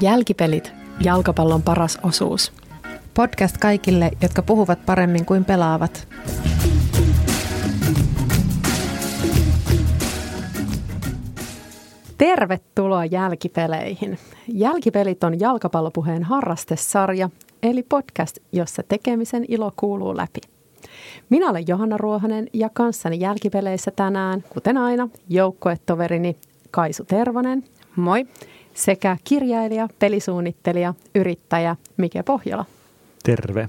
Jälkipelit, jalkapallon paras osuus. Podcast kaikille, jotka puhuvat paremmin kuin pelaavat. Tervetuloa Jälkipeleihin. Jälkipelit on jalkapallopuheen harrastesarja, eli podcast, jossa tekemisen ilo kuuluu läpi. Minä olen Johanna Ruohonen ja kanssani jälkipeleissä tänään, kuten aina, joukkoetoverini Kaisu Tervonen. Moi sekä kirjailija, pelisuunnittelija, yrittäjä Mike Pohjola. Terve.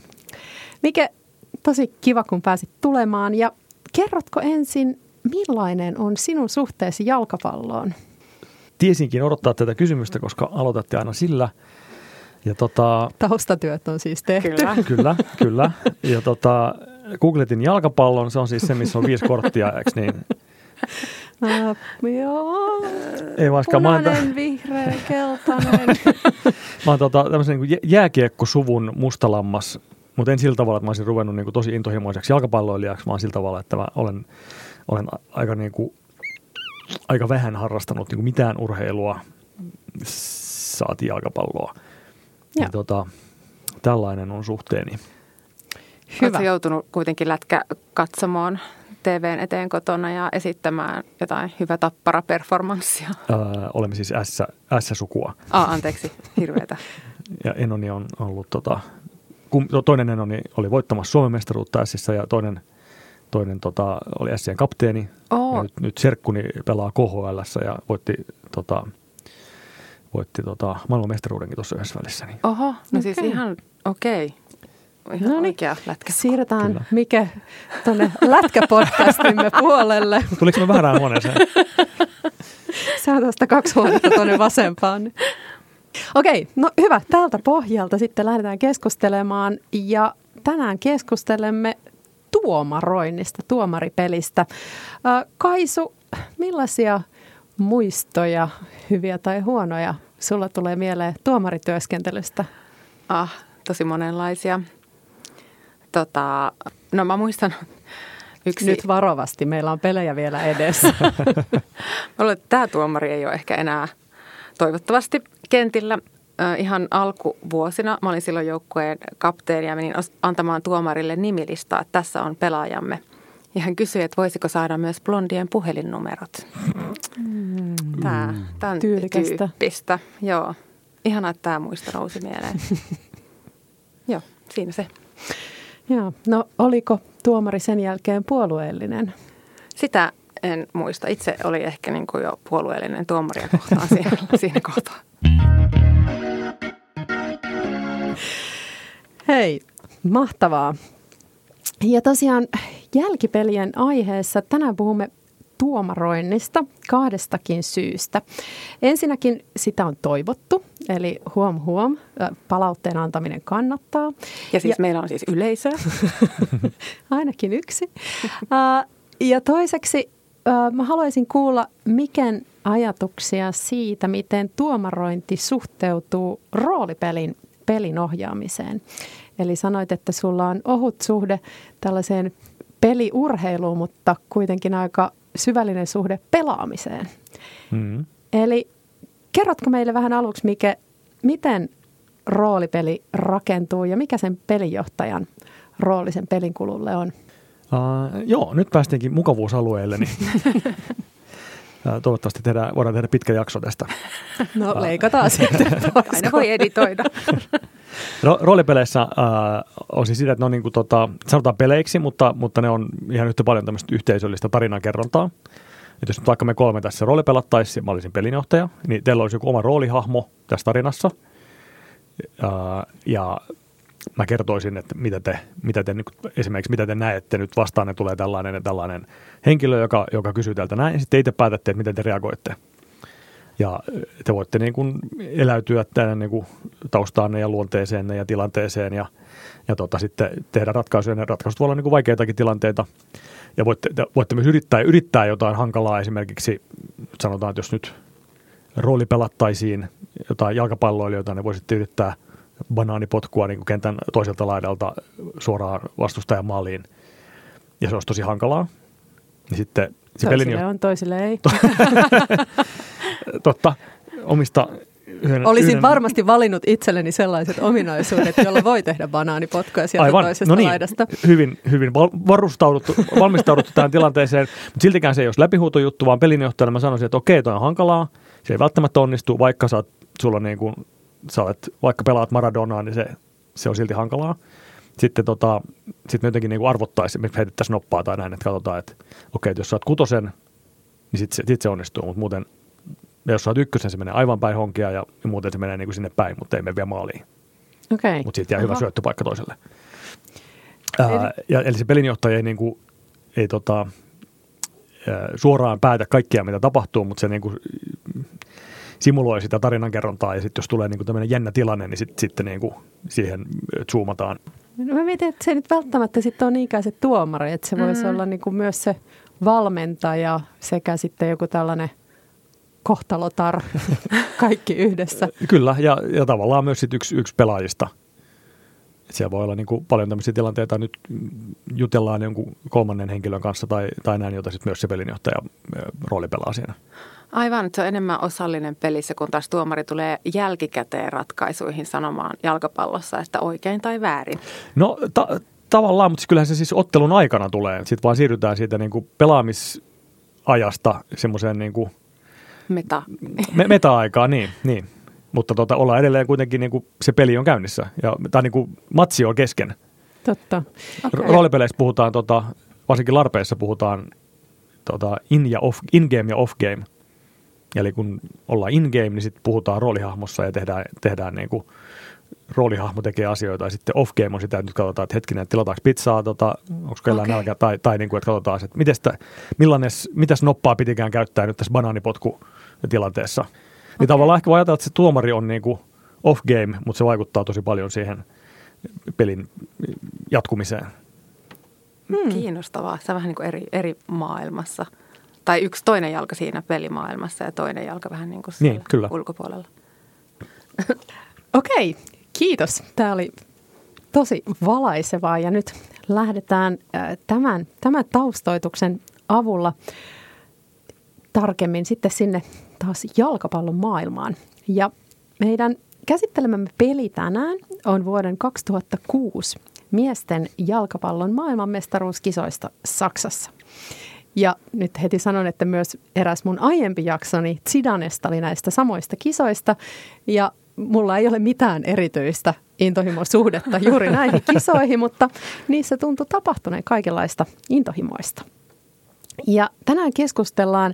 Mike, tosi kiva kun pääsit tulemaan ja kerrotko ensin, millainen on sinun suhteesi jalkapalloon? Tiesinkin odottaa tätä kysymystä, koska aloitatte aina sillä. Ja tota, Taustatyöt on siis tehty. Kyllä, kyllä. kyllä. Ja tota, googletin jalkapallon, se on siis se, missä on viisi korttia, eikö niin? Joo. Ei vaikka. Punainen, mä ta- vihreä, keltainen. mä oon tota, tämmöisen niin jääkiekkosuvun mustalammas, mutta en sillä tavalla, että mä olisin ruvennut niin kuin tosi intohimoiseksi jalkapalloilijaksi, vaan sillä tavalla, että mä olen, olen aika, niin kuin, aika vähän harrastanut niin kuin mitään urheilua, saati jalkapalloa. Ja. Ja tota, tällainen on suhteeni. Hyvä. Oletko joutunut kuitenkin lätkä katsomaan TVn eteen kotona ja esittämään jotain hyvä tappara performanssia? Öö, olemme siis S, S-sukua. Ah, anteeksi, hirveätä. ja Enoni on ollut, tota, kum, toinen Enoni oli voittamassa Suomen mestaruutta Sissä ja toinen, toinen tota, oli Sien kapteeni. Oh. Ja nyt, nyt Serkkuni pelaa KHL ja voitti tota, voitti tota, maailman mestaruudenkin tuossa yhdessä välissä. Niin. Oho, no okay. siis ihan okei. Okay ihan no niin, oikea lätkä. Siirretään Kyllä. Mike tuonne lätkäpodcastimme puolelle. Tuliko me vähän huoneeseen? Sä on tuosta kaksi huonetta tuonne vasempaan. Okei, no hyvä. Tältä pohjalta sitten lähdetään keskustelemaan ja tänään keskustelemme tuomaroinnista, tuomaripelistä. Kaisu, millaisia muistoja, hyviä tai huonoja, sulla tulee mieleen tuomarityöskentelystä? Ah, tosi monenlaisia. Tota, no mä muistan yksi... Nyt varovasti, meillä on pelejä vielä edessä. Mulla tämä tuomari ei ole ehkä enää toivottavasti kentillä. Ihan alkuvuosina mä olin silloin joukkueen kapteeni ja menin antamaan tuomarille nimilistaa, että tässä on pelaajamme. Ja hän kysyi, että voisiko saada myös blondien puhelinnumerot. Mm. Tämä, tämän Tyylikästä. tyyppistä. Joo. Ihanaa, että tämä muisto nousi mieleen. Joo, siinä se. Joo. No oliko tuomari sen jälkeen puolueellinen? Sitä en muista. Itse oli ehkä niin kuin jo puolueellinen tuomaria kohtaan siinä, siinä kohtaa. Hei, mahtavaa. Ja tosiaan jälkipelien aiheessa tänään puhumme tuomaroinnista kahdestakin syystä. Ensinnäkin sitä on toivottu, eli huom huom, palautteen antaminen kannattaa. Ja siis ja, meillä on siis yleisö. ainakin yksi. ja toiseksi mä haluaisin kuulla, mikä ajatuksia siitä, miten tuomarointi suhteutuu roolipelin pelin ohjaamiseen. Eli sanoit, että sulla on ohut suhde tällaiseen peliurheiluun, mutta kuitenkin aika syvällinen suhde pelaamiseen. Mm. Eli kerrotko meille vähän aluksi, mikä, miten roolipeli rakentuu ja mikä sen pelinjohtajan rooli sen pelin kululle on? Uh, joo, nyt päästiinkin mukavuusalueelle, niin toivottavasti tehdään, voidaan tehdä pitkä jakso tästä. No leikataan sitten Aina voi editoida. Ro- roolipeleissä äh, on siis sitä, että ne on niin kuin, tota, sanotaan peleiksi, mutta, mutta ne on ihan yhtä paljon tämmöistä yhteisöllistä tarinankerrontaa. Et jos nyt vaikka me kolme tässä roolipelattaisiin, mä olisin pelinjohtaja, niin teillä olisi joku oma roolihahmo tässä tarinassa. Äh, ja mä kertoisin, että mitä te, mitä te, esimerkiksi mitä te näette nyt vastaan, tulee tällainen ja tällainen henkilö, joka, joka kysyy tältä näin, ja sitten itse päätätte, että miten te reagoitte. Ja te voitte niin kuin eläytyä tämän niin kuin taustaanne ja luonteeseen ja tilanteeseen ja, ja tota, sitten tehdä ratkaisuja. Ne ratkaisut voi olla niin kuin vaikeitakin tilanteita. Ja voitte, voitte myös yrittää, yrittää jotain hankalaa esimerkiksi, sanotaan, että jos nyt rooli pelattaisiin jotain jalkapalloilijoita, niin voisitte yrittää banaanipotkua niin kuin kentän toiselta laidalta suoraan vastustajan maaliin. Ja se olisi tosi hankalaa. Niin sitten se toisille on, toisille ei. Totta. Omista yhden, Olisin yhden... varmasti valinnut itselleni sellaiset ominaisuudet, joilla voi tehdä banaanipotkuja sieltä Aivan. toisesta no niin. laidasta. Hyvin, hyvin varustauduttu, valmistauduttu tähän tilanteeseen, mutta siltikään se ei olisi läpihuutojuttu, vaan pelinjohtajana mä sanoisin, että okei, toi on hankalaa, se ei välttämättä onnistu, vaikka sä, sulla niin kuin, sä olet, vaikka pelaat Maradonaa, niin se, se on silti hankalaa. Sitten tota, sit me jotenkin niin arvottaisiin, me heitettäisiin noppaa tai näin, että katsotaan, että okei, että jos sä oot kutosen, niin sitten se, sit se onnistuu, mutta muuten – jos sä oot ykkösen, se menee aivan päin honkia ja, muuten se menee niin kuin sinne päin, mutta ei mene vielä maaliin. Okay. Mutta siitä jää Aha. hyvä syöttöpaikka toiselle. Eli, Ää, ja, eli se pelinjohtaja ei, niin kuin, ei tota, suoraan päätä kaikkia, mitä tapahtuu, mutta se niin kuin, simuloi sitä tarinankerrontaa ja sitten jos tulee niin tämmöinen jännä tilanne, niin sit, sitten niin kuin siihen zoomataan. No mä mietin, että se ei nyt välttämättä sitten ole niinkään se tuomari, että se voisi mm. olla niin kuin myös se valmentaja sekä sitten joku tällainen kohtalotar kaikki yhdessä. Kyllä, ja, ja tavallaan myös sit yksi, yksi pelaajista. Et siellä voi olla niin kuin paljon tämmöisiä tilanteita, nyt jutellaan jonkun kolmannen henkilön kanssa tai, tai näin, jota sitten myös se pelinjohtaja rooli pelaa siinä. Aivan, että se on enemmän osallinen pelissä, kun taas tuomari tulee jälkikäteen ratkaisuihin sanomaan jalkapallossa, että oikein tai väärin. No ta- tavallaan, mutta kyllähän se siis ottelun aikana tulee. Sitten vaan siirrytään siitä niin kuin pelaamisajasta semmoiseen niin kuin Meta. Me, meta-aikaa, niin. niin. Mutta tota, ollaan edelleen kuitenkin niin kuin se peli on käynnissä. Ja, tai niin kuin matsi on kesken. Totta. Okay. Roolipeleissä puhutaan, tota, varsinkin larpeissa puhutaan tota, in, ja off, in-game ja off-game. Eli kun ollaan in-game, niin sitten puhutaan roolihahmossa ja tehdään, tehdään niin kuin, roolihahmo tekee asioita ja sitten off-game on sitä, että nyt katsotaan, että hetkinen, että tilataanko pizzaa, tota, onko kellään okay. nälkä, tai, tai niin kuin, että katsotaan, että millainen, mitäs noppaa pitikään käyttää nyt tässä banaanipotku tilanteessa. Okay. Niin tavallaan ehkä voi ajatella, että se tuomari on niin kuin off game, mutta se vaikuttaa tosi paljon siihen pelin jatkumiseen. Hmm. Kiinnostavaa. Se on vähän niin kuin eri, eri maailmassa. Tai yksi toinen jalka siinä pelimaailmassa ja toinen jalka vähän niin kuin niin, kyllä. ulkopuolella. Okei, okay, kiitos. Tämä oli tosi valaisevaa ja nyt lähdetään tämän, tämän taustoituksen avulla tarkemmin sitten sinne taas jalkapallon maailmaan. Ja meidän käsittelemämme peli tänään on vuoden 2006 miesten jalkapallon maailmanmestaruuskisoista Saksassa. Ja nyt heti sanon, että myös eräs mun aiempi jaksoni Zidanesta oli näistä samoista kisoista. Ja mulla ei ole mitään erityistä intohimosuhdetta juuri näihin kisoihin, mutta niissä tuntui tapahtuneen kaikenlaista intohimoista. Ja tänään keskustellaan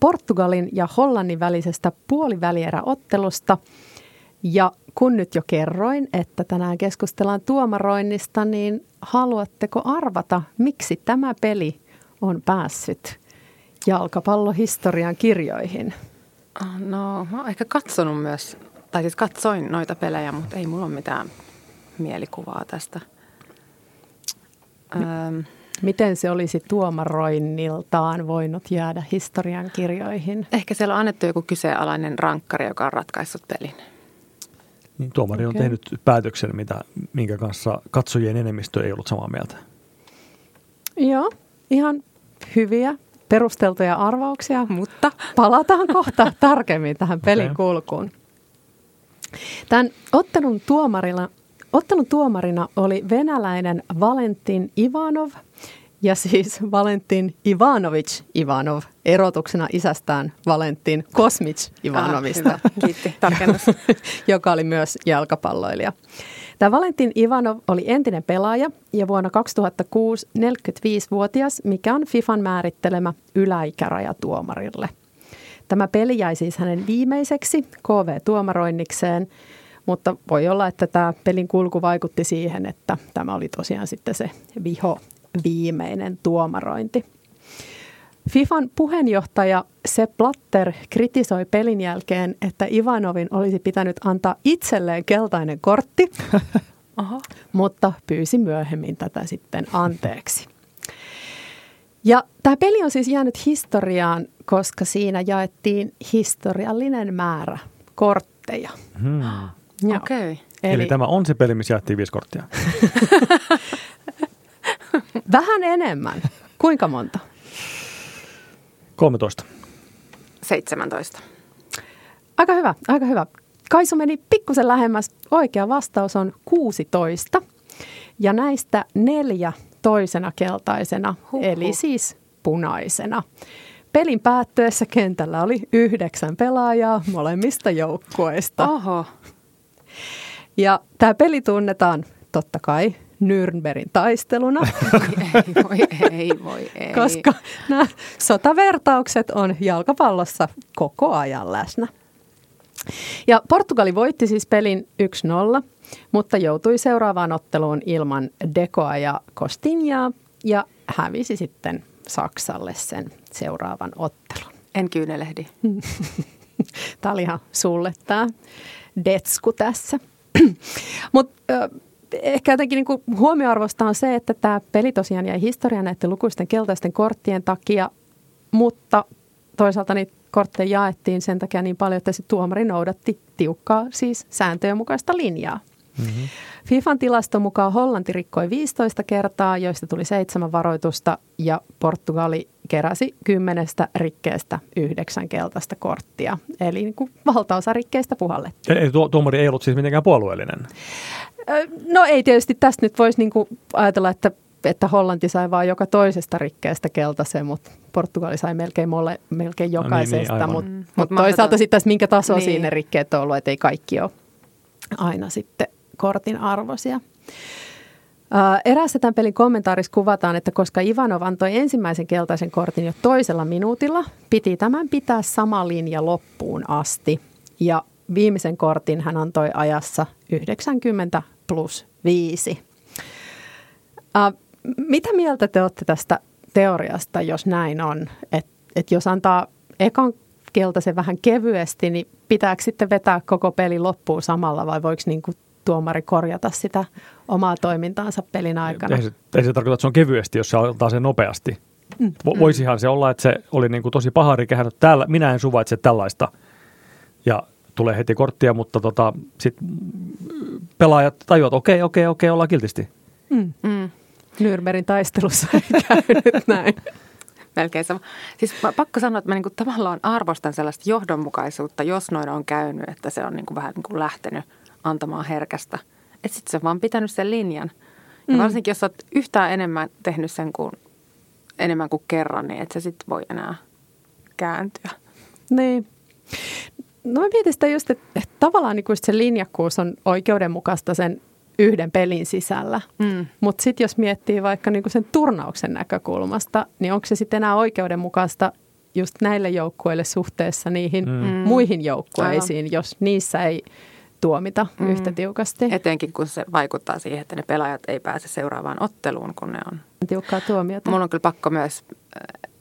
Portugalin ja Hollannin välisestä puolivälieräottelusta. Ja kun nyt jo kerroin, että tänään keskustellaan tuomaroinnista, niin haluatteko arvata, miksi tämä peli on päässyt jalkapallohistorian kirjoihin? No, mä oon ehkä katsonut myös, tai siis katsoin noita pelejä, mutta ei mulla ole mitään mielikuvaa tästä. Miten se olisi tuomaroinniltaan voinut jäädä historian kirjoihin? Ehkä siellä on annettu joku kyseenalainen rankkari, joka on ratkaissut pelin. Niin, tuomari okay. on tehnyt päätöksen, mitä, minkä kanssa katsojien enemmistö ei ollut samaa mieltä. Joo, ihan hyviä perusteltuja arvauksia, mutta palataan kohta tarkemmin tähän pelin okay. kulkuun. Tämän ottelun tuomarilla Ottelun tuomarina oli venäläinen Valentin Ivanov ja siis Valentin Ivanovic Ivanov erotuksena isästään Valentin Kosmic Ivanovista. Ah, Kiitti, tarkennus. joka oli myös jalkapalloilija. Tämä Valentin Ivanov oli entinen pelaaja ja vuonna 2006 45-vuotias, mikä on FIFAn määrittelemä yläikäraja tuomarille. Tämä peli jäi siis hänen viimeiseksi KV-tuomaroinnikseen – Mutta voi olla, että tämä pelin kulku vaikutti siihen, että tämä oli tosiaan sitten se viho viimeinen tuomarointi. FIFAn puheenjohtaja Sepp Blatter kritisoi pelin jälkeen, että Ivanovin olisi pitänyt antaa itselleen keltainen kortti, Aha. mutta pyysi myöhemmin tätä sitten anteeksi. Ja tämä peli on siis jäänyt historiaan, koska siinä jaettiin historiallinen määrä kortteja. Hmm. Joo. Okay. Eli, Eli tämä on se peli, missä jaettiin viisi korttia. Vähän enemmän. Kuinka monta? 13. 17. Aika hyvä, aika hyvä. Kaisu meni pikkusen lähemmäs. Oikea vastaus on 16. Ja näistä neljä toisena keltaisena, Huhhuh. eli siis punaisena. Pelin päättyessä kentällä oli yhdeksän pelaajaa molemmista joukkueista. Oho. Ja tämä peli tunnetaan totta kai Nürnbergin taisteluna, ei voi, ei voi, ei. koska nämä sotavertaukset on jalkapallossa koko ajan läsnä. Ja Portugali voitti siis pelin 1-0, mutta joutui seuraavaan otteluun ilman Dekoa ja Costinjaa ja hävisi sitten Saksalle sen seuraavan ottelun. En kyynelehdi. Tämä oli ihan sulle tämä detsku tässä. Mutta ehkä jotenkin niinku huomioarvosta on se, että tämä peli tosiaan jäi historiaan näiden lukuisten keltaisten korttien takia, mutta toisaalta niitä kortteja jaettiin sen takia niin paljon, että se tuomari noudatti tiukkaa siis sääntöjen mukaista linjaa. Mm-hmm. FIFAn tilaston mukaan Hollanti rikkoi 15 kertaa, joista tuli seitsemän varoitusta ja Portugali keräsi kymmenestä rikkeestä yhdeksän keltaista korttia. Eli niin kuin valtaosa rikkeistä puhallettiin. Eli tuo, tuomari ei ollut siis mitenkään puolueellinen. No ei tietysti tästä nyt voisi niin kuin ajatella, että, että Hollanti sai vain joka toisesta rikkeestä keltaisen, mutta Portugali sai melkein, mole, melkein niin, jokaisesta. aivan. mutta Mm. mut Mut toisaalta sitten taas minkä taso Niin. siinä rikkeet on ollut, että ei kaikki ole aina sitten kortin arvoisia. Ää, Eräässä tämän pelin kommentaarissa kuvataan, että koska Ivanov antoi ensimmäisen keltaisen kortin jo toisella minuutilla, piti tämän pitää sama linja loppuun asti. Ja viimeisen kortin hän antoi ajassa 90 plus 5. Ää, Mitä mieltä te olette tästä teoriasta, jos näin on? Että et jos antaa ekan keltaisen vähän kevyesti, niin pitääkö sitten vetää koko peli loppuun samalla vai voiko niinku tuomari korjata sitä omaa toimintaansa pelin aikana? Ei se, ei se tarkoita, että se on kevyesti, jos se ottaa sen nopeasti. Vo, voisihan se olla, että se oli niin kuin tosi paha rikehän, että täällä, minä en suvaitse tällaista. Ja tulee heti korttia, mutta tota, sit pelaajat tajuavat, että okei, okei, okei, ollaan kiltisti. Mm. Nürnbergin taistelussa ei käynyt näin. Melkein sama. Siis mä- pakko sanoa, että mä niinku tavallaan arvostan sellaista johdonmukaisuutta, jos noin on käynyt, että se on niinku vähän niinku lähtenyt antamaan herkästä. Että sitten se on vaan pitänyt sen linjan. Ja Mm. varsinkin, jos olet yhtään enemmän tehnyt sen kuin, enemmän kuin kerran, niin et se sitten voi enää kääntyä. Niin. No mä mietin sitä just, että, että tavallaan niin se linjakkuus on oikeudenmukaista sen yhden pelin sisällä. Mm. Mutta sitten jos miettii vaikka niin sen turnauksen näkökulmasta, niin onko se sitten enää oikeudenmukaista just näille joukkueille suhteessa niihin Mm. mm. muihin joukkueisiin, jos niissä ei tuomita Mm. yhtä tiukasti. Et, Etenkin kun se vaikuttaa siihen, että ne pelaajat ei pääse seuraavaan otteluun, kun ne on tiukkaa tuomiota. Mun on kyllä pakko myös,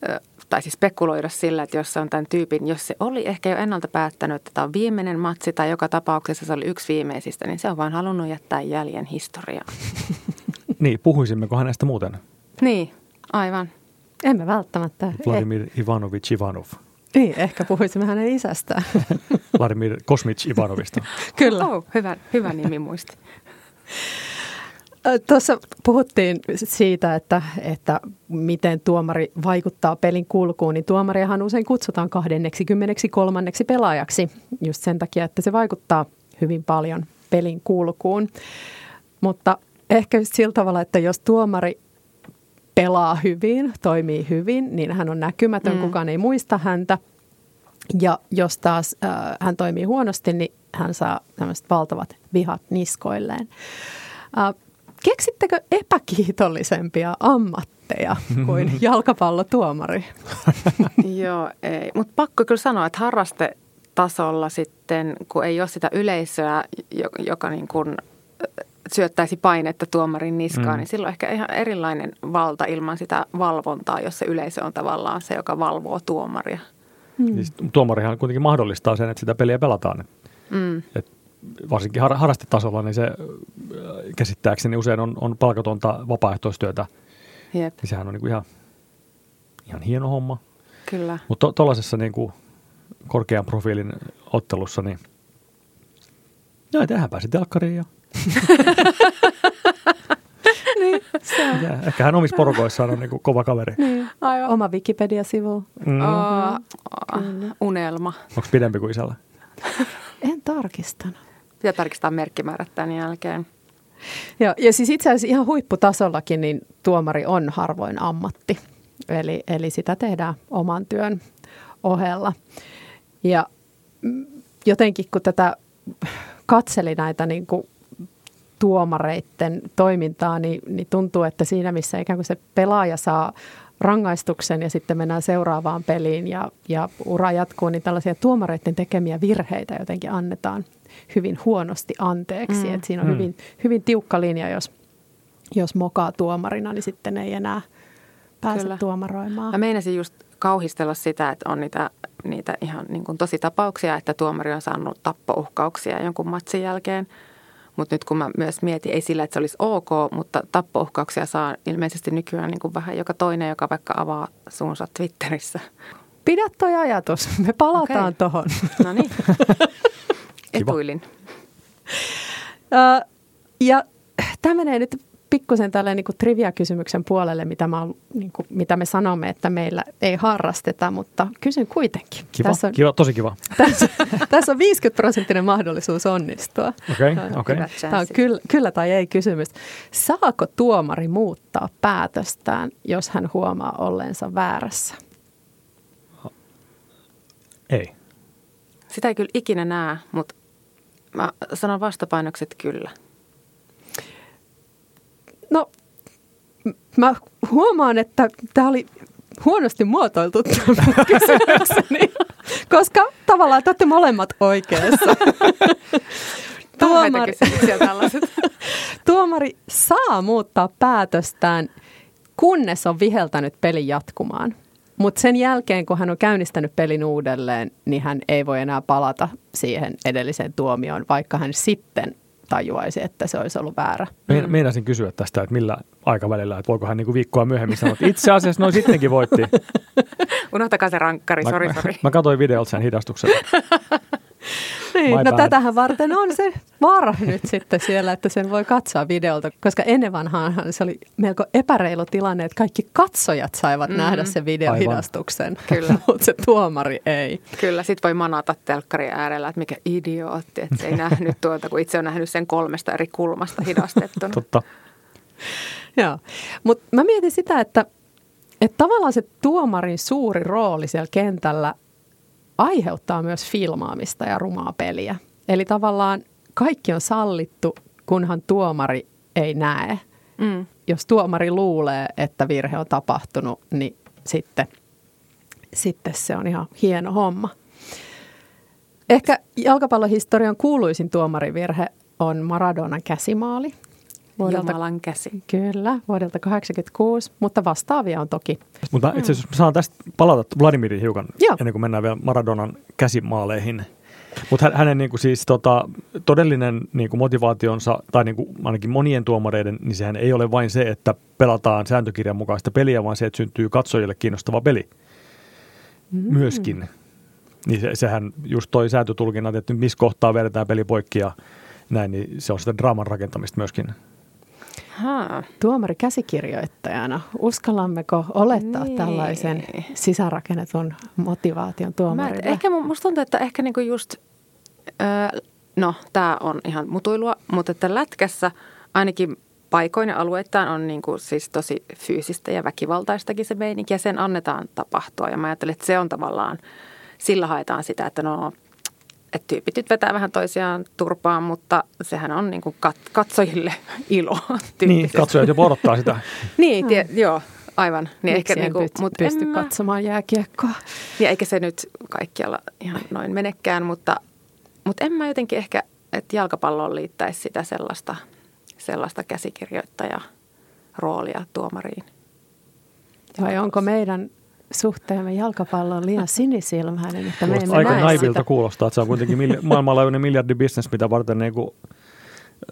äh, tai siis spekuloida sillä, että jos se on tämän tyypin, jos se oli ehkä jo ennalta päättänyt, että tämä on viimeinen matsi tai joka tapauksessa se oli yksi viimeisistä, niin se on vaan halunnut jättää jäljen historiaan. Niin, puhuisimmeko hänestä muuten? Niin, aivan. Emme välttämättä. Vladimir Ivanovic Ivanov. niin, ehkä puhuisimme hänen isästään. Vladimir Kosmic Ivanovista. Kyllä. Oh, hyvä, hyvä nimi muisti. Tuossa puhuttiin siitä, että, että miten tuomari vaikuttaa pelin kulkuun, niin tuomariahan usein kutsutaan 23. pelaajaksi just sen takia, että se vaikuttaa hyvin paljon pelin kulkuun. Mutta ehkä just sillä tavalla, että jos tuomari pelaa hyvin, toimii hyvin, niin hän on näkymätön, mm. kukaan ei muista häntä. Ja jos taas äh, hän toimii huonosti, niin hän saa tämmöiset valtavat vihat niskoilleen. Äh, keksittekö epäkiitollisempia ammatteja kuin jalkapallotuomari? Joo, ei. Mutta pakko kyllä sanoa, että harraste tasolla sitten, kun ei ole sitä yleisöä, joka niin kuin syöttäisi painetta tuomarin niskaan, mm. niin silloin ehkä ihan erilainen valta ilman sitä valvontaa, jos se yleisö on tavallaan se, joka valvoo tuomaria. Mm. Niin tuomarihan kuitenkin mahdollistaa sen, että sitä peliä pelataan. Mm. Et varsinkin har- harrastetasolla, niin se käsittääkseni usein on, on palkatonta vapaaehtoistyötä. Jep. Niin sehän on niin kuin ihan, ihan hieno homma. Kyllä. Mutta tuollaisessa to, niin korkean profiilin ottelussa, niin no, tähän pääsi telkkariin ja se on. Ja, ehkä hän omissa porukoissaan on niin kuin kova kaveri. Niin. Aivan. Oma Wikipedia-sivu. Mm. Oh, unelma. Onko pidempi kuin isällä? en tarkistanut. Pitää tarkistaa merkkimäärät tämän jälkeen. Joo, ja siis itse asiassa ihan huipputasollakin niin tuomari on harvoin ammatti. Eli, eli sitä tehdään oman työn ohella. Ja jotenkin kun tätä katseli näitä niin kuin tuomareiden toimintaa, niin, niin tuntuu, että siinä missä ikään kuin se pelaaja saa rangaistuksen ja sitten mennään seuraavaan peliin ja, ja ura jatkuu, niin tällaisia tuomareiden tekemiä virheitä jotenkin annetaan hyvin huonosti anteeksi. Mm. Et siinä on mm. hyvin, hyvin tiukka linja, jos, jos mokaa tuomarina, niin sitten ei enää pääse Kyllä. tuomaroimaan. Mä meinasin just kauhistella sitä, että on niitä, niitä ihan niin kuin tosi tapauksia, että tuomari on saanut tappouhkauksia jonkun matsin jälkeen. Mutta nyt kun mä myös mietin, ei sillä, että se olisi ok, mutta tappouhkauksia saa ilmeisesti nykyään niin kuin vähän joka toinen, joka vaikka avaa suunsa Twitterissä. Pidä toi ajatus. Me palataan okay. tuohon. No niin. Etuilin. Ja tämä menee nyt pikkusen tälle niin trivia-kysymyksen puolelle, mitä, mä, niin kuin, mitä me sanomme, että meillä ei harrasteta, mutta kysyn kuitenkin. Kiva, tässä on, kiva tosi kiva. Tässä, tässä on 50 prosenttinen mahdollisuus onnistua. Okei, okay, okei. Okay. Tämä on kyllä, kyllä tai ei kysymys. Saako tuomari muuttaa päätöstään, jos hän huomaa olleensa väärässä? Ei. Sitä ei kyllä ikinä näe, mutta mä sanon vastapainokset kyllä. No, mä huomaan, että tämä oli huonosti muotoiltu kysymykseni, koska tavallaan te olette molemmat oikeassa. Tuomari, tuomari saa muuttaa päätöstään, kunnes on viheltänyt pelin jatkumaan. Mutta sen jälkeen, kun hän on käynnistänyt pelin uudelleen, niin hän ei voi enää palata siihen edelliseen tuomioon, vaikka hän sitten tajuaisi, että se olisi ollut väärä. Me, meinasin kysyä tästä, että millä aikavälillä, että voiko hän niin kuin viikkoa myöhemmin sanoa, että itse asiassa noin sittenkin voitti. Unohtakaa se rankkari, sori, sori. Mä katsoin videolta sen hidastuksen. niin, no tätähän varten on se VAR nyt sitten siellä, että sen voi katsoa videolta, koska ennen vanhaan se oli melko epäreilu tilanne, että kaikki katsojat saivat mm. nähdä sen videohidastuksen, Kyllä. mutta se tuomari ei. Kyllä, sit voi manata telkkari äärellä, että mikä idiootti, että se ei nähnyt tuota, kun itse on nähnyt sen kolmesta eri kulmasta hidastettuna. Totta. Joo, mutta mä mietin sitä, että, että tavallaan se tuomarin suuri rooli siellä kentällä aiheuttaa myös filmaamista ja rumaa peliä. Eli tavallaan kaikki on sallittu, kunhan tuomari ei näe. Mm. Jos tuomari luulee, että virhe on tapahtunut, niin sitten, sitten se on ihan hieno homma. Ehkä jalkapallohistorian kuuluisin tuomarivirhe on Maradonan käsimaali. Vuodelta, Jumalan käsi. Kyllä, vuodelta 1986, mutta vastaavia on toki. Mutta itse asiassa saan tästä palata Vladimirin hiukan Joo. ennen kuin mennään vielä Maradonan käsimaaleihin. Mutta hänen niin kuin siis, tota, todellinen niin kuin motivaationsa, tai niin kuin ainakin monien tuomareiden, niin sehän ei ole vain se, että pelataan sääntökirjan mukaista peliä, vaan se, että syntyy katsojille kiinnostava peli mm. myöskin. Niin se, sehän just toi sääntötulkinnat, että missä kohtaa vedetään peli poikki ja näin, niin se on sitä draaman rakentamista myöskin. Haa. Tuomari käsikirjoittajana, uskallammeko olettaa niin. tällaisen sisäänrakennetun motivaation tuomarille? Ehkä musta tuntuu, että ehkä niinku just, öö, no tämä on ihan mutuilua, mutta että lätkässä ainakin paikoin ja alueittain on niinku siis tosi fyysistä ja väkivaltaistakin se meininki ja sen annetaan tapahtua. Ja mä ajattelen, että se on tavallaan, sillä haetaan sitä, että no että tyypit nyt vetää vähän toisiaan turpaan, mutta sehän on niin kuin kat- katsojille ilo. Niin, katsojat jo odottaa sitä. niin, tie, joo. Aivan. Niin Miksi ehkä en niinku, pysty, mut pysty en mä- katsomaan jääkiekkoa? Niin eikä se nyt kaikkialla ihan noin menekään, mutta, mutta en mä jotenkin ehkä, että jalkapalloon liittäisi sitä sellaista, sellaista käsikirjoittaja roolia tuomariin. Vai onko meidän suhteemme jalkapalloon liian sinisilmäinen, että me emme aika näe naivilta sitä? kuulostaa, että se on kuitenkin milli- maailmanlaajuinen miljardibisnes, mitä varten niin kuin,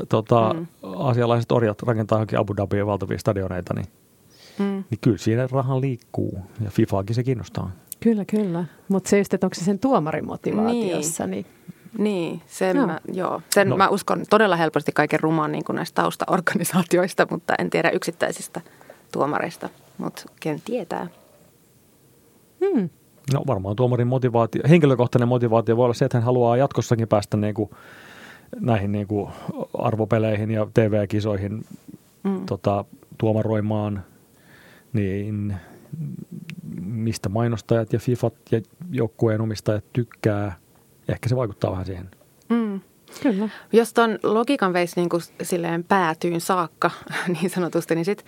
tota, mm. asialaiset orjat rakentaa johonkin Abu Dhabiin valtavia stadioneita, niin, Mm. niin kyllä siinä raha liikkuu ja FIFAakin se kiinnostaa. Kyllä, kyllä. Mutta se just, että onko se sen tuomarimotivaatiossa, niin, Niin, sen, Joo. mä, joo. sen No. no. mä uskon todella helposti kaiken rumaan niin kuin näistä taustaorganisaatioista, mutta en tiedä yksittäisistä tuomareista, mutta ken tietää. Hmm, No varmaan tuomarin motivaatio, henkilökohtainen motivaatio voi olla se, että hän haluaa jatkossakin päästä niin kuin, näihin niin kuin arvopeleihin ja TV-kisoihin Mm. tota, tuomaroimaan, niin mistä mainostajat ja FIFAt ja joukkueen omistajat tykkää. Ehkä se vaikuttaa vähän siihen. Mm. kyllä. Jos tuon logiikan veisi niin kuin silleen päätyyn saakka niin sanotusti, niin sitten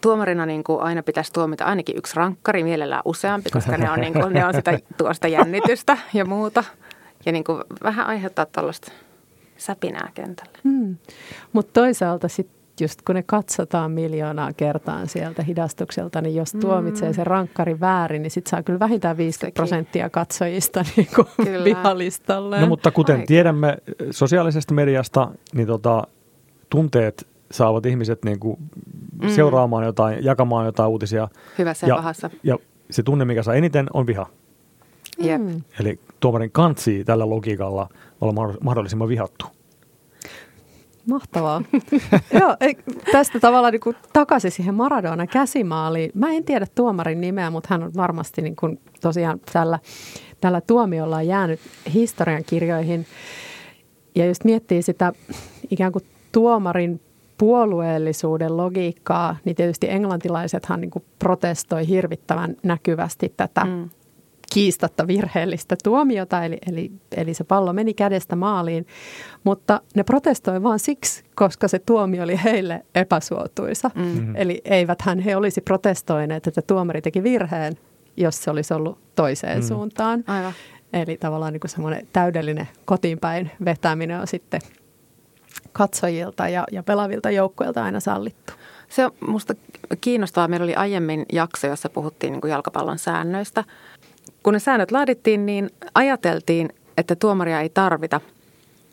tuomarina niin kuin aina pitäisi tuomita ainakin yksi rankkari, mielellään useampi, koska ne on, niin kuin, ne on sitä tuosta jännitystä ja muuta. Ja niin kuin vähän aiheuttaa tuollaista säpinää kentällä. Hmm. Mutta toisaalta sitten just kun ne katsotaan miljoonaa kertaan sieltä hidastukselta, niin jos tuomitsee sen rankkari väärin, niin sitten saa kyllä vähintään 50 Sekin. prosenttia katsojista niin vihalistalle. No mutta kuten Aika. tiedämme sosiaalisesta mediasta, niin tota, tunteet saavat ihmiset niin kuin Mm. seuraamaan jotain, jakamaan jotain uutisia. Hyvässä ja, Ja- pahassa. Ja se tunne, mikä saa eniten, on viha. Jep. Mm. Eli tuomarin kantsii tällä logiikalla olla mahdoll- mahdollisimman vihattu. Mahtavaa. Joo, ei, tästä tavallaan niin kuin takaisin siihen Maradonan käsimaaliin. Mä en tiedä tuomarin nimeä, mutta hän on varmasti niin kuin tosiaan tällä, tällä tuomiolla on jäänyt historiankirjoihin. Ja just miettii sitä ikään kuin tuomarin puolueellisuuden logiikkaa, niin tietysti englantilaisethan niin kuin protestoi hirvittävän näkyvästi tätä Mm. kiistatta virheellistä tuomiota, eli, eli, eli se pallo meni kädestä maaliin, mutta ne protestoi vain siksi, koska se tuomio oli heille epäsuotuisa. Mm. Mhm. Eli eiväthän he olisi protestoineet, että tuomari teki virheen, jos se olisi ollut toiseen Mm. suuntaan. Aivan. Eli tavallaan niin kuin semmoinen täydellinen kotiinpäin vetäminen on sitten katsojilta ja, ja pelaavilta joukkueilta aina sallittu. Se on musta kiinnostavaa. Meillä oli aiemmin jakso, jossa puhuttiin niin jalkapallon säännöistä. Kun ne säännöt laadittiin, niin ajateltiin, että tuomaria ei tarvita,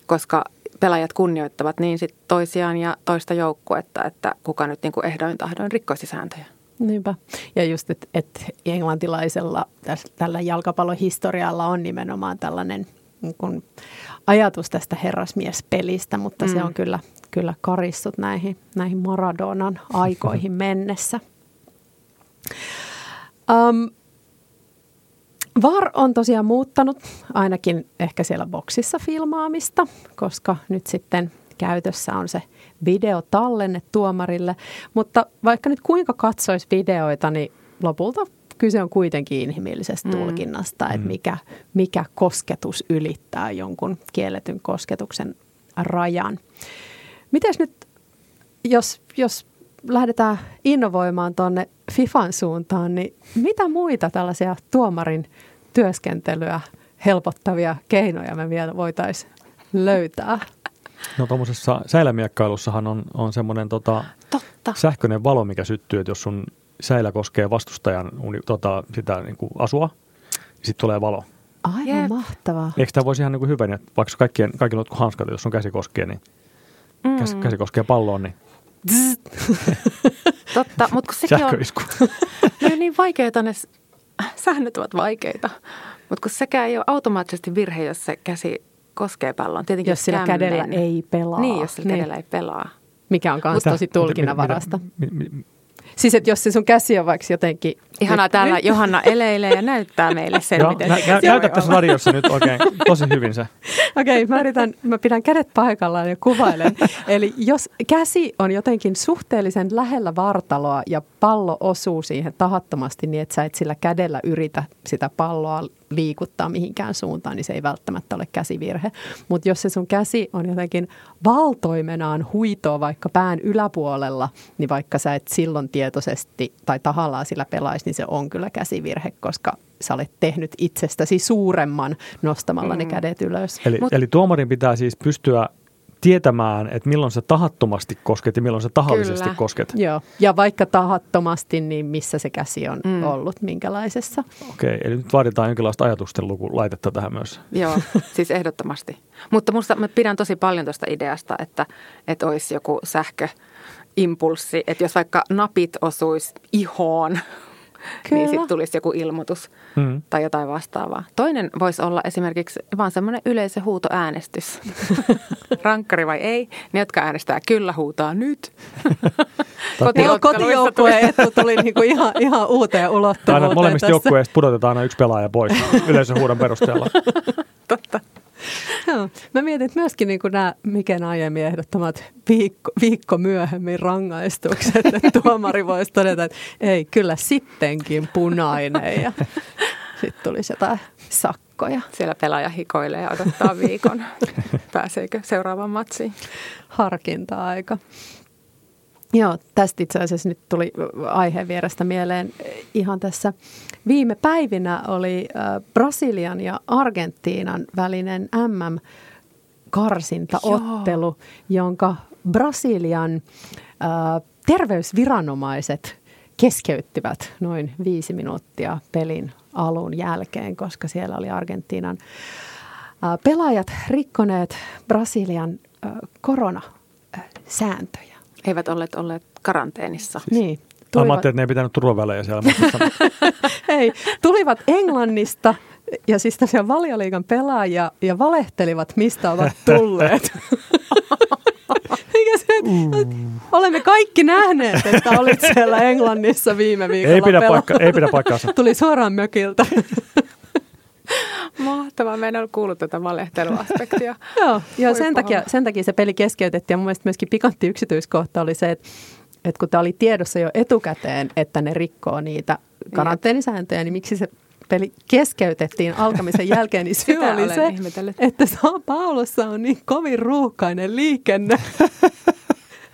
koska pelaajat kunnioittavat niin sit toisiaan ja toista joukkuetta, että kuka nyt niin kuin ehdoin tahdoin rikkoisi sääntöjä. Niinpä. Ja just, että et englantilaisella täs, tällä jalkapallon historialla on nimenomaan tällainen niin kun, ajatus tästä herrasmiespelistä, mutta mm. se on kyllä, kyllä karissut näihin, näihin Maradonan aikoihin mennessä. Um, VAR on tosiaan muuttanut ainakin ehkä siellä boksissa filmaamista, koska nyt sitten käytössä on se videotallenne tuomarille. Mutta vaikka nyt kuinka katsoisi videoita, niin lopulta kyse on kuitenkin inhimillisestä Mm. tulkinnasta, että Mm. mikä, mikä kosketus ylittää jonkun kielletyn kosketuksen rajan. Mites nyt, jos, jos lähdetään innovoimaan tuonne FIFAn suuntaan, niin mitä muita tällaisia tuomarin työskentelyä helpottavia keinoja me vielä voitaisiin löytää? No tuommoisessa säilämiekkailussahan on, on semmoinen tota, Totta. sähköinen valo, mikä syttyy, että jos sun säilä koskee vastustajan uni, tota, sitä niin kuin asua, niin sitten tulee valo. Aivan Jep. mahtavaa. Eikö tämä voisi ihan niin kuin hyvä, niin että vaikka kaikkien, kaikilla on hanskat, jos sun käsi koskee, niin käsi, käsi koskee palloon, niin Totta, mutta kun sekin on, sähköisku. ne on niin vaikeita, ne säännöt ovat vaikeita. Mutta kun sekään ei ole automaattisesti virhe, jos se käsi koskee pallon. Tietenkin Jos sillä kämmen. kädellä ei pelaa. Niin, jos sillä kädellä ei pelaa. Mikä on myös tosi tulkinnanvarasta. mi- mi- mi- Siis, että jos se sun käsi on vaikka jotenkin... Ihanaa Nyt- täällä nyt- Johanna eleilee ja näyttää meille sen, Joo, miten nä, se nä, käsi voi näytä tässä olla. radiossa nyt oikein tosi hyvin se. Okei, mä yritän, mä pidän kädet paikallaan ja kuvailen. Eli jos käsi on jotenkin suhteellisen lähellä vartaloa ja pallo osuu siihen tahattomasti niin, että sä et sillä kädellä yritä sitä palloa liikuttaa mihinkään suuntaan, niin se ei välttämättä ole käsivirhe. Mutta jos se sun käsi on jotenkin valtoimenaan huitoa vaikka pään yläpuolella, niin vaikka sä et silloin tietoisesti tai tahallaan sillä pelaisi, niin se on kyllä käsivirhe, koska sä olet tehnyt itsestäsi suuremman nostamalla mm. ne kädet ylös. Eli, Mut, eli tuomarin pitää siis pystyä tietämään, että milloin sä tahattomasti kosket ja milloin sä tahallisesti Kyllä. kosket. Joo, ja vaikka tahattomasti, niin missä se käsi on mm. ollut, minkälaisessa. Okei, eli nyt vaaditaan jonkinlaista ajatusten laitetta tähän myös. Joo, siis ehdottomasti. Mutta musta mä pidän tosi paljon tuosta ideasta, että, että olisi joku sähköimpulssi, että jos vaikka napit osuisi ihoon Kyllä. niin sitten tulisi joku ilmoitus mm. tai jotain vastaavaa. Toinen voisi olla esimerkiksi vaan semmoinen yleisöhuutoäänestys. Rankkari vai ei? Ne, jotka äänestää kyllä, huutaa nyt. Kotijoukkueen etu tuli niinku ihan, ihan uuteen ulottuvuuteen Aina molemmista joukkueista pudotetaan aina yksi pelaaja pois yleisöhuudon perusteella. Totta. Joo. Mä mietin, myöskin niin kuin nämä Miken aiemmin ehdottomat viikko, viikko myöhemmin rangaistukset, että tuomari voisi todeta, että ei, kyllä sittenkin punainen ja sitten tulisi jotain sakkoja. Siellä pelaaja hikoilee ja odottaa viikon. Pääseekö seuraavaan matsiin? Harkinta-aika. Joo, tästä itse asiassa nyt tuli aiheen vierestä mieleen ihan tässä. Viime päivinä oli Brasilian ja Argentiinan välinen MM-karsintaottelu, jonka Brasilian terveysviranomaiset keskeyttivät noin viisi minuuttia pelin alun jälkeen, koska siellä oli Argentiinan pelaajat rikkoneet Brasilian Eivät olleet olleet karanteenissa. Niin. Tulivat... Mä ajattelin, että ne ei pitänyt turvavälejä siellä. Ei, tulivat Englannista ja siis tosiaan valioliigan pelaajia ja valehtelivat, mistä ovat tulleet. se, mm. Olemme kaikki nähneet, että olit siellä Englannissa viime viikolla. Ei pidä, paikka, ei pidä paikkaansa. Tuli suoraan mökiltä. Mahtavaa, mä en ole kuullut tätä valehteluaspektia. Joo, ja sen takia, sen takia se peli keskeytettiin. Ja mun mielestä myöskin pikantti yksityiskohta oli se, että, että kun tämä oli tiedossa jo etukäteen, että ne rikkoo niitä karanteenisääntöjä, niin miksi se peli keskeytettiin alkamisen jälkeen, niin syy oli se, että Sao Paulossa on niin kovin ruuhkainen liikenne.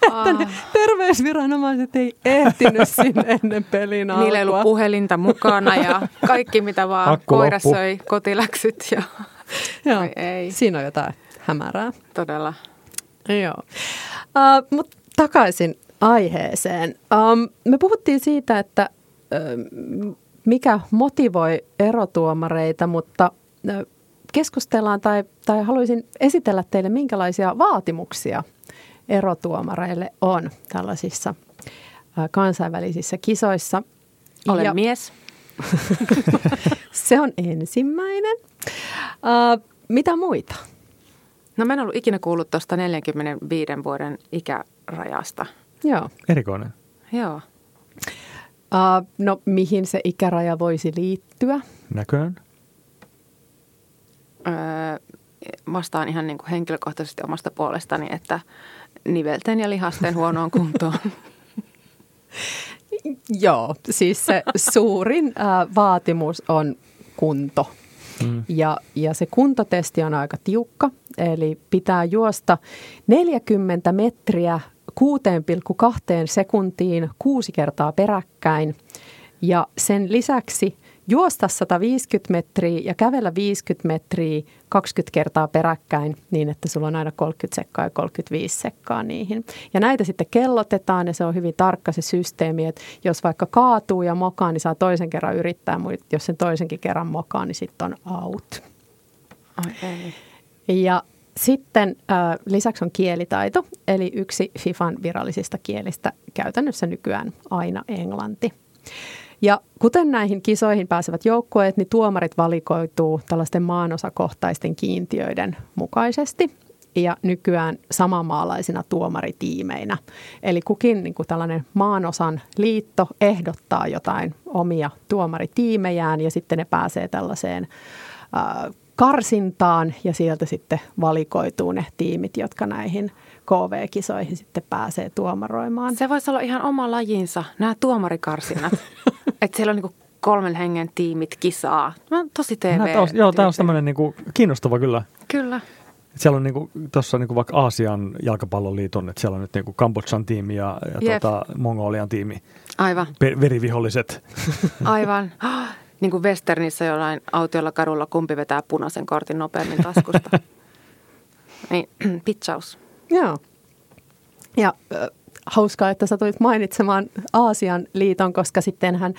Että ne terveysviranomaiset ei ehtinyt sinne ennen pelin alkua. Niillä ei ollut puhelinta mukana ja kaikki mitä vaan Akku koira loppu. söi, kotiläksyt ja Joo, ei. siinä on jotain hämärää. Todella. Joo. Uh, mutta takaisin aiheeseen. Um, me puhuttiin siitä, että uh, mikä motivoi erotuomareita, mutta uh, keskustellaan tai, tai haluaisin esitellä teille, minkälaisia vaatimuksia erotuomareille on tällaisissa kansainvälisissä kisoissa. Olen ja, mies. se on ensimmäinen. Uh, mitä muita? No mä en ollut ikinä kuullut tuosta 45 vuoden ikärajasta. Joo. Erikoinen. Joo. Uh, no mihin se ikäraja voisi liittyä? Näköön. Öö, vastaan ihan niin kuin henkilökohtaisesti omasta puolestani, että nivelten ja lihasten huonoon kuntoon. Joo, siis se suurin äh, vaatimus on kunto. Mm. Ja, ja se kuntotesti on aika tiukka, eli pitää juosta 40 metriä 6,2 sekuntiin kuusi kertaa peräkkäin. Ja sen lisäksi juosta 150 metriä ja kävellä 50 metriä 20 kertaa peräkkäin niin, että sulla on aina 30 sekkaa ja 35 sekkaa niihin. Ja näitä sitten kellotetaan ja se on hyvin tarkka se systeemi, että jos vaikka kaatuu ja mokaa, niin saa toisen kerran yrittää, mutta jos sen toisenkin kerran mokaa, niin sitten on out. Okay. Ja sitten äh, lisäksi on kielitaito, eli yksi FIFAn virallisista kielistä käytännössä nykyään aina englanti. Ja kuten näihin kisoihin pääsevät joukkueet, niin tuomarit valikoituu tällaisten maanosakohtaisten kiintiöiden mukaisesti ja nykyään samanmaalaisina tuomaritiimeinä. Eli kukin niin kuin tällainen maanosan liitto ehdottaa jotain omia tuomaritiimejään ja sitten ne pääsee tällaiseen äh, karsintaan ja sieltä sitten valikoituu ne tiimit, jotka näihin KV-kisoihin sitten pääsee tuomaroimaan. Se voisi olla ihan oma lajinsa, nämä tuomarikarsinnat. Että siellä on niin kolmen hengen tiimit kisaa. Mä tosi TV. Näyttää os- joo, tämä on tämmöinen niinku kiinnostava kyllä. Kyllä. Et Siellä on niinku, tuossa niinku vaikka Aasian jalkapalloliiton, että siellä on nyt niinku Kambodsan tiimi ja, ja Jep. tota, Mongolian tiimi, Aivan, pe- veriviholliset. aivan. Niin kuin Westernissä jollain autiolla kadulla kumpi vetää punaisen kortin nopeammin taskusta. niin, pitchaus. Joo. Ja äh, hauskaa, että sä tulit mainitsemaan Aasian liiton, koska sittenhän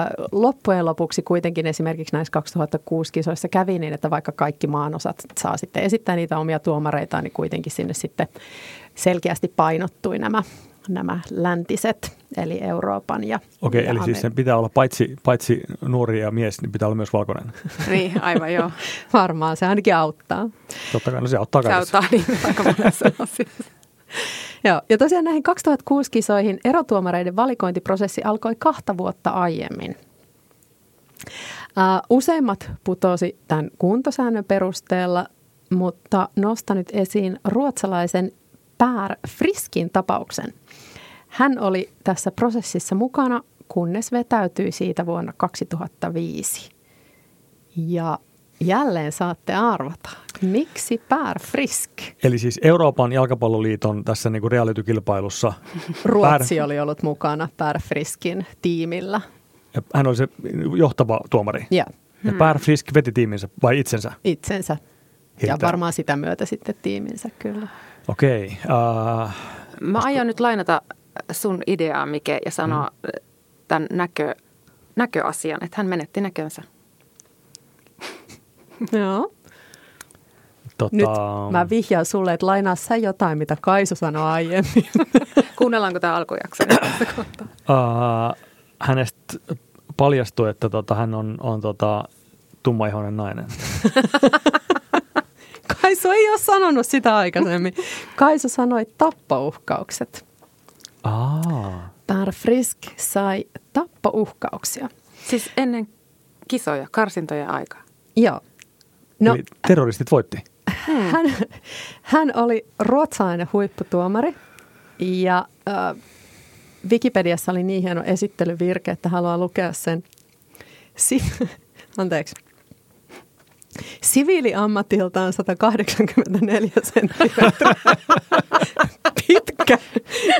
äh, loppujen lopuksi kuitenkin esimerkiksi näissä 2006 kisoissa kävi niin, että vaikka kaikki maanosat saa sitten esittää niitä omia tuomareitaan, niin kuitenkin sinne sitten selkeästi painottui nämä, nämä läntiset, eli Euroopan ja Okei, ja eli siis Amer- sen pitää olla paitsi, paitsi nuori ja mies, niin pitää olla myös valkoinen. Niin, aivan joo. Varmaan se ainakin auttaa. Totta kai, no se auttaa Se kaikessa. auttaa niin aika monessa asiassa. Joo, ja tosiaan näihin 2006 kisoihin erotuomareiden valikointiprosessi alkoi kahta vuotta aiemmin. Uh, useimmat putosi tämän kuntosäännön perusteella, mutta nostan nyt esiin ruotsalaisen Per Friskin tapauksen. Hän oli tässä prosessissa mukana, kunnes vetäytyi siitä vuonna 2005. Ja jälleen saatte arvata, miksi Per Frisk? Eli siis Euroopan jalkapalloliiton tässä niinku reality-kilpailussa, Ruotsi oli ollut mukana Per Friskin tiimillä. ja hän oli se johtava tuomari. Ja Ja Per Frisk veti tiiminsä vai itsensä? itsensä. Ja Hirveä. varmaan sitä myötä sitten tiiminsä kyllä. Okei. Uh, Mä aion nyt lainata sun ideaa, Mike, ja sanoa mm. tämän näkö, näköasian, että hän menetti näkönsä. Joo. tota, Nyt mä vihjaan sulle, että lainaa sä jotain, mitä Kaisu sanoi aiemmin. Kuunnellaanko tämä alkujakso uh, hänestä paljastui, että tota, hän on, on tota, tummaihoinen nainen. Kaisu ei ole sanonut sitä aikaisemmin. Kaisu sanoi tappouhkaukset. Aa. Per Frisk sai tappouhkauksia. Siis ennen kisoja, karsintojen aikaa. Joo. No. No, Eli terroristit voitti. hän, hän oli ruotsalainen huipputuomari ja äh, Wikipediassa oli niin hieno esittelyvirke, että haluaa lukea sen. Si- Anteeksi. Siviiliammatiltaan 184 senttimetriä pitkä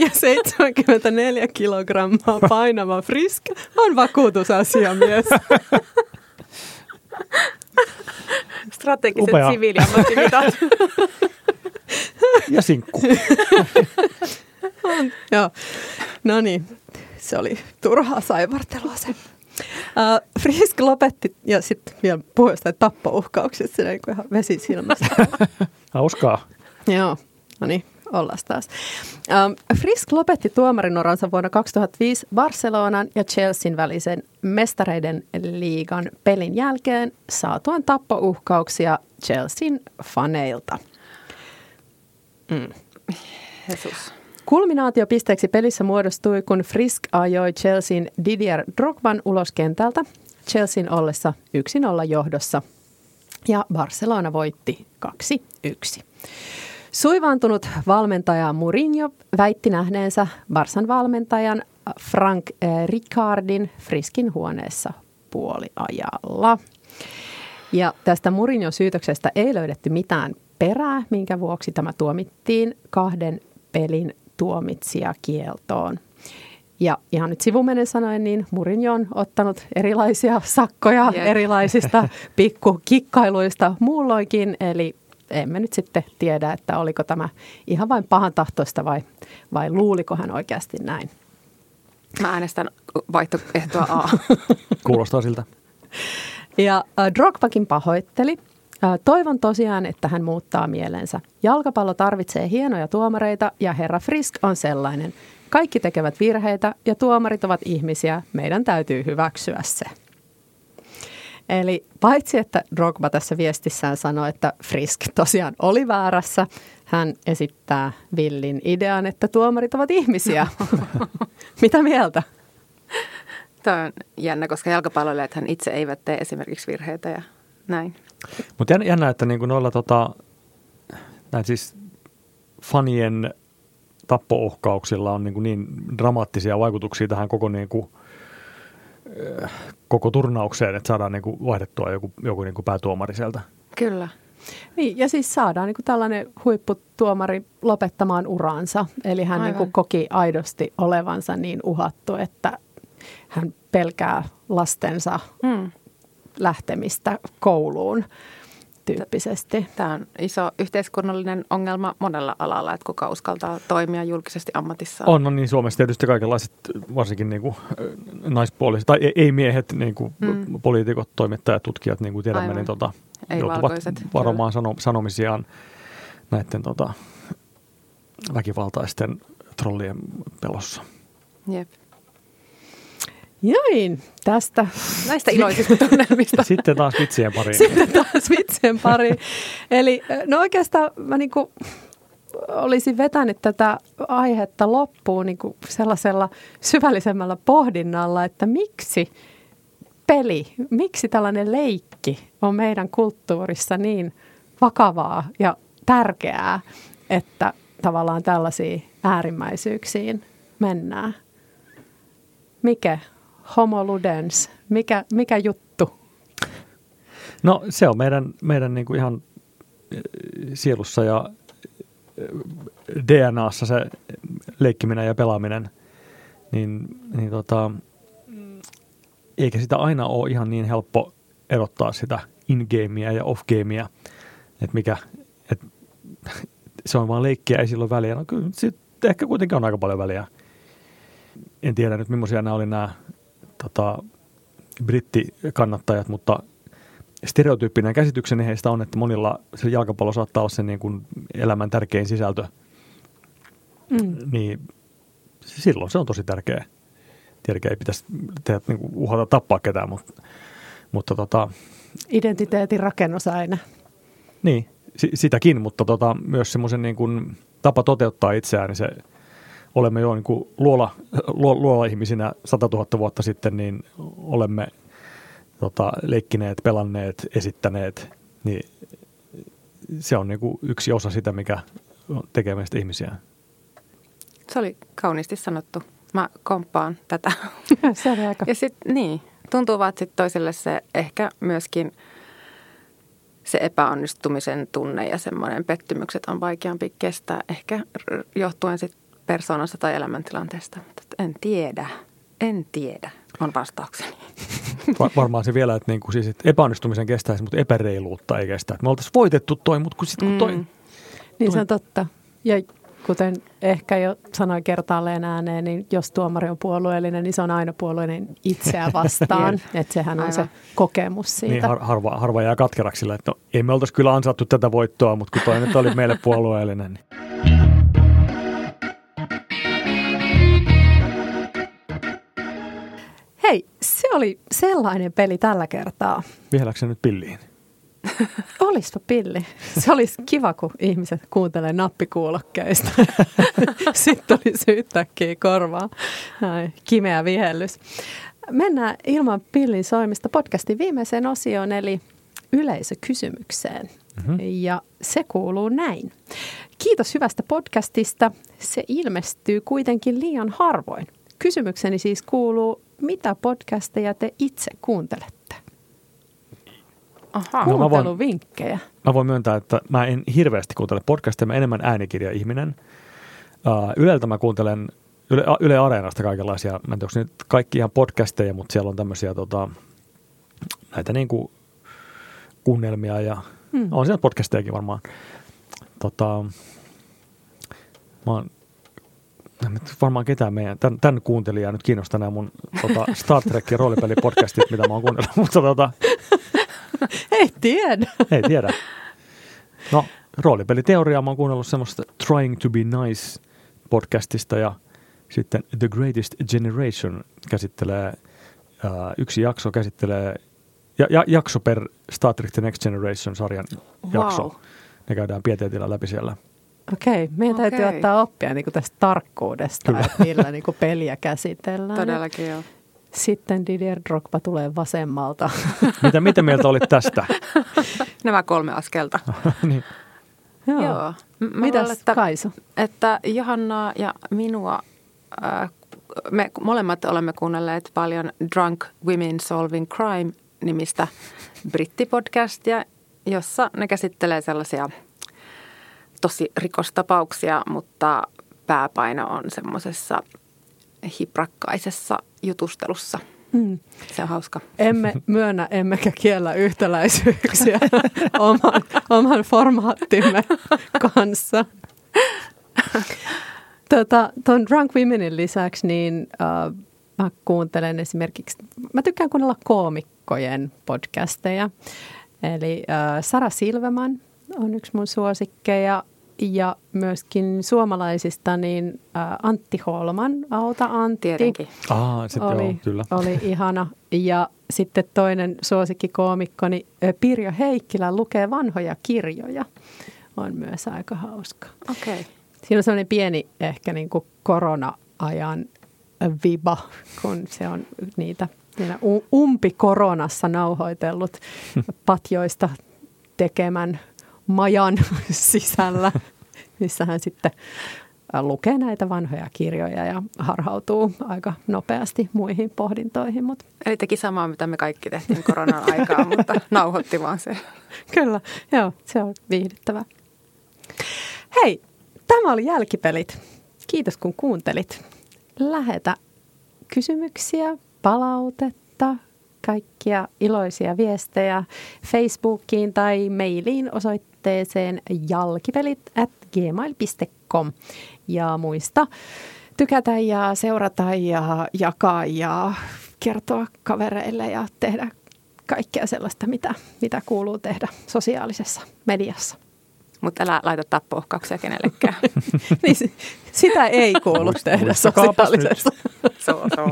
ja 74 kilogrammaa painava Frisk on vakuutusasiamies. Strategiset Upea. siviiliammattimitat. Ja sinkku. On, joo. No niin, se oli turhaa saivartelua se. Uh, Frisk lopetti, ja sitten vielä puhui jostain tappouhkauksista, niin kuin ihan vesi silmästä. Hauskaa. joo, no niin, ollaan taas. Um, Frisk lopetti tuomarinoransa vuonna 2005 Barcelonan ja Chelsean välisen mestareiden liigan pelin jälkeen saatuan tappouhkauksia Chelsean faneilta. Jesus. Kulminaatiopisteeksi pelissä muodostui, kun Frisk ajoi Chelsean Didier Drogban ulos kentältä, Chelsean ollessa 1-0 johdossa. Ja Barcelona voitti 2-1. Suivaantunut valmentaja Mourinho väitti nähneensä Barsan valmentajan Frank eh, Ricardin Friskin huoneessa puoliajalla. Ja tästä Mourinhon syytöksestä ei löydetty mitään perää, minkä vuoksi tämä tuomittiin kahden pelin tuomitsijakieltoon. Ja ihan nyt sivumennen sanoen, niin Mourinho on ottanut erilaisia sakkoja Jep. erilaisista pikkukikkailuista muulloinkin, eli emme nyt sitten tiedä, että oliko tämä ihan vain pahan tahtoista vai, vai luuliko hän oikeasti näin. Mä äänestän vaihtoehtoa A. Kuulostaa siltä. Ja äh, Drogbakin pahoitteli. Toivon tosiaan, että hän muuttaa mielensä. Jalkapallo tarvitsee hienoja tuomareita ja herra Frisk on sellainen. Kaikki tekevät virheitä ja tuomarit ovat ihmisiä. Meidän täytyy hyväksyä se. Eli paitsi, että Drogba tässä viestissään sanoi, että Frisk tosiaan oli väärässä, hän esittää villin idean, että tuomarit ovat ihmisiä. Mitä mieltä? Tämä on jännä, koska jalkapalloilijathan itse eivät tee esimerkiksi virheitä ja näin. Mutta jännä, että niinku noilla tota, näin siis fanien tappouhkauksilla on niinku niin dramaattisia vaikutuksia tähän koko niinku äh, koko turnaukseen, että saadaan niin kuin vaihdettua joku, joku niin kuin päätuomari sieltä. Kyllä. Niin, ja siis saadaan niin kuin tällainen huipputuomari lopettamaan uransa. Eli hän niin kuin koki aidosti olevansa niin uhattu, että hän pelkää lastensa hmm. Lähtemistä kouluun tyyppisesti. Tämä on iso yhteiskunnallinen ongelma monella alalla, että kuka uskaltaa toimia julkisesti ammatissaan. On, no niin Suomessa tietysti kaikenlaiset, varsinkin niin kuin naispuoliset, tai ei miehet, niin kuin mm. poliitikot, toimittajat, tutkijat, niin kuin tiedämme, Aivan. niin tota, ei joutuvat varomaan sano, sanomisiaan näiden tota, väkivaltaisten trollien pelossa. Jep. Join, tästä. Näistä iloisista tunnelmista. Sitten taas vitsien pari. Sitten taas vitsien pari. Eli no oikeastaan mä niinku olisin vetänyt tätä aihetta loppuun niinku sellaisella syvällisemmällä pohdinnalla, että miksi peli, miksi tällainen leikki on meidän kulttuurissa niin vakavaa ja tärkeää, että tavallaan tällaisiin äärimmäisyyksiin mennään. Mikä Homo ludens, mikä, mikä juttu? No se on meidän, meidän niin kuin ihan eh, sielussa ja eh, DNAssa se leikkiminen ja pelaaminen, niin, niin tota, eikä sitä aina ole ihan niin helppo erottaa sitä in-gamea ja off-gamea, että mikä, että se on vaan leikkiä, ei silloin väliä. No kyllä sitten ehkä kuitenkin on aika paljon väliä. En tiedä nyt, millaisia nämä oli nämä tota, brittikannattajat, mutta stereotyyppinen käsitykseni heistä on, että monilla se jalkapallo saattaa olla se niin kuin elämän tärkein sisältö. Mm. Niin silloin se on tosi tärkeä. Tietenkin ei pitäisi tehdä, niin kuin uhata tappaa ketään, mutta, mutta tota, Identiteetin rakennus aina. Niin, sitäkin, mutta tota, myös semmoisen niin kuin tapa toteuttaa itseään, niin se olemme jo niin kuin luola, luola-ihmisinä 100 000 vuotta sitten, niin olemme tota, leikkineet, pelanneet, esittäneet, niin se on niin kuin yksi osa sitä, mikä tekee meistä ihmisiä. Se oli kauniisti sanottu. Mä komppaan tätä. se oli aika. Ja sitten niin, tuntuu vaan, että sit toiselle se ehkä myöskin se epäonnistumisen tunne ja semmoinen pettymykset on vaikeampi kestää ehkä johtuen sitten persoonasta tai elämäntilanteesta. En tiedä, en tiedä on vastaukseni. varmaan se vielä, että, niinku, siis, että epäonnistumisen kestäisi, mutta epäreiluutta ei kestä. me oltaisiin voitettu toi, mutta kun sitten kun toi... Mm. Niin se on totta. Ja kuten ehkä jo sanoin kertaalleen ääneen, niin jos tuomari on puolueellinen, niin se on aina puolueellinen itseä vastaan. että sehän on Aivan. se kokemus siitä. Niin, har, harva, harva jää katkeraksi sillä, että no, ei me oltaisi kyllä ansattu tätä voittoa, mutta kun toi nyt oli meille puolueellinen. Niin. Hei, se oli sellainen peli tällä kertaa. Vihelläkö se nyt pilliin? Olispa pilli. Se olisi kiva, kun ihmiset kuuntelee nappikuulokkeista. Sitten olisi yhtäkkiä korvaa. Ai, kimeä vihellys. Mennään ilman pillin soimista podcastin viimeiseen osioon, eli yleisökysymykseen. Mm-hmm. Ja se kuuluu näin. Kiitos hyvästä podcastista. Se ilmestyy kuitenkin liian harvoin. Kysymykseni siis kuuluu, mitä podcasteja te itse kuuntelette? Aha. Kuunteluvinkkejä. No mä, voin, mä voin myöntää, että mä en hirveästi kuuntele podcasteja, mä enemmän äänikirja-ihminen. Uh, Yleltä mä kuuntelen Yle, Yle Areenasta kaikenlaisia, mä en tiedä, nyt kaikki ihan podcasteja, mutta siellä on tämmöisiä tota, näitä niin kuin kuunnelmia ja hmm. on siellä podcastejakin varmaan. Tota, mä oon varmaan ketään meidän, tämän, tämän kuuntelijaa nyt kiinnostaa nämä mun tota, Star Trek ja roolipelipodcastit, mitä mä oon kuunnellut, mutta tota, Ei tiedä. Ei tiedä. No, roolipeliteoriaa mä oon kuunnellut semmoista Trying to be Nice podcastista ja sitten The Greatest Generation käsittelee, uh, yksi jakso käsittelee, ja, ja, jakso per Star Trek The Next Generation sarjan wow. jakso. Ne käydään pieteetillä läpi siellä. Okei, meidän Okei. täytyy ottaa oppia niin kuin tästä tarkkuudesta, Kyllä. että millä niin kuin peliä käsitellään. Todellakin joo. Sitten Didier Drogba tulee vasemmalta. mitä, mitä mieltä olit tästä? Nämä kolme askelta. niin. Joo. Joo. Mitäs että, Kaisu? Että Johanna ja minua äh, me molemmat olemme kuunnelleet paljon Drunk Women Solving Crime-nimistä brittipodcastia, jossa ne käsittelee sellaisia tosi rikostapauksia, mutta pääpaino on semmoisessa hiprakkaisessa jutustelussa. Mm. Se on hauska. Emme myönnä emmekä kiellä yhtäläisyyksiä oman, oman formaattimme kanssa. Tota, tuon Drunk Womenin lisäksi niin uh, mä kuuntelen esimerkiksi, mä tykkään kuunnella koomikkojen podcasteja. Eli uh, Sara Silveman on yksi mun suosikkeja ja myöskin suomalaisista niin Antti Holman, Auta Antti. Tietenkin. Sitten oli, joo, kyllä. oli ihana. Ja sitten toinen suosikkikoomikkoni Pirjo Heikkilä lukee vanhoja kirjoja. On myös aika hauska. Okei. Okay. Siinä on sellainen pieni ehkä niin kuin korona-ajan viba, kun se on niitä umpi-koronassa nauhoitellut patjoista tekemän majan sisällä, missä hän sitten lukee näitä vanhoja kirjoja ja harhautuu aika nopeasti muihin pohdintoihin. Mutta. Eli teki samaa, mitä me kaikki tehtiin koronan aikaa, mutta nauhoitti vaan se. Kyllä, joo, se on viihdyttävää. Hei, Tämä oli Jälkipelit. Kiitos kun kuuntelit. Lähetä kysymyksiä, palautetta, kaikkia iloisia viestejä Facebookiin tai mailiin osoitteeseen jalkipelit at gmail.com. Ja muista tykätä ja seurata ja jakaa ja kertoa kavereille ja tehdä kaikkea sellaista, mitä, mitä kuuluu tehdä sosiaalisessa mediassa mutta älä laita tappouhkauksia kenellekään. niin, sitä ei kuulu tehdä sosiaalisessa. so, so.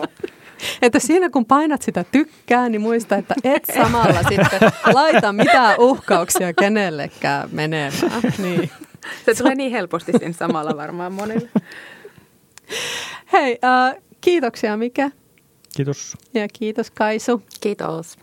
Että siinä kun painat sitä tykkää, niin muista, että et samalla sitten laita mitään uhkauksia kenellekään menemään. Niin. Se tulee niin helposti siinä samalla varmaan monille. Hei, uh, kiitoksia Mika. Kiitos. Ja kiitos Kaisu. Kiitos.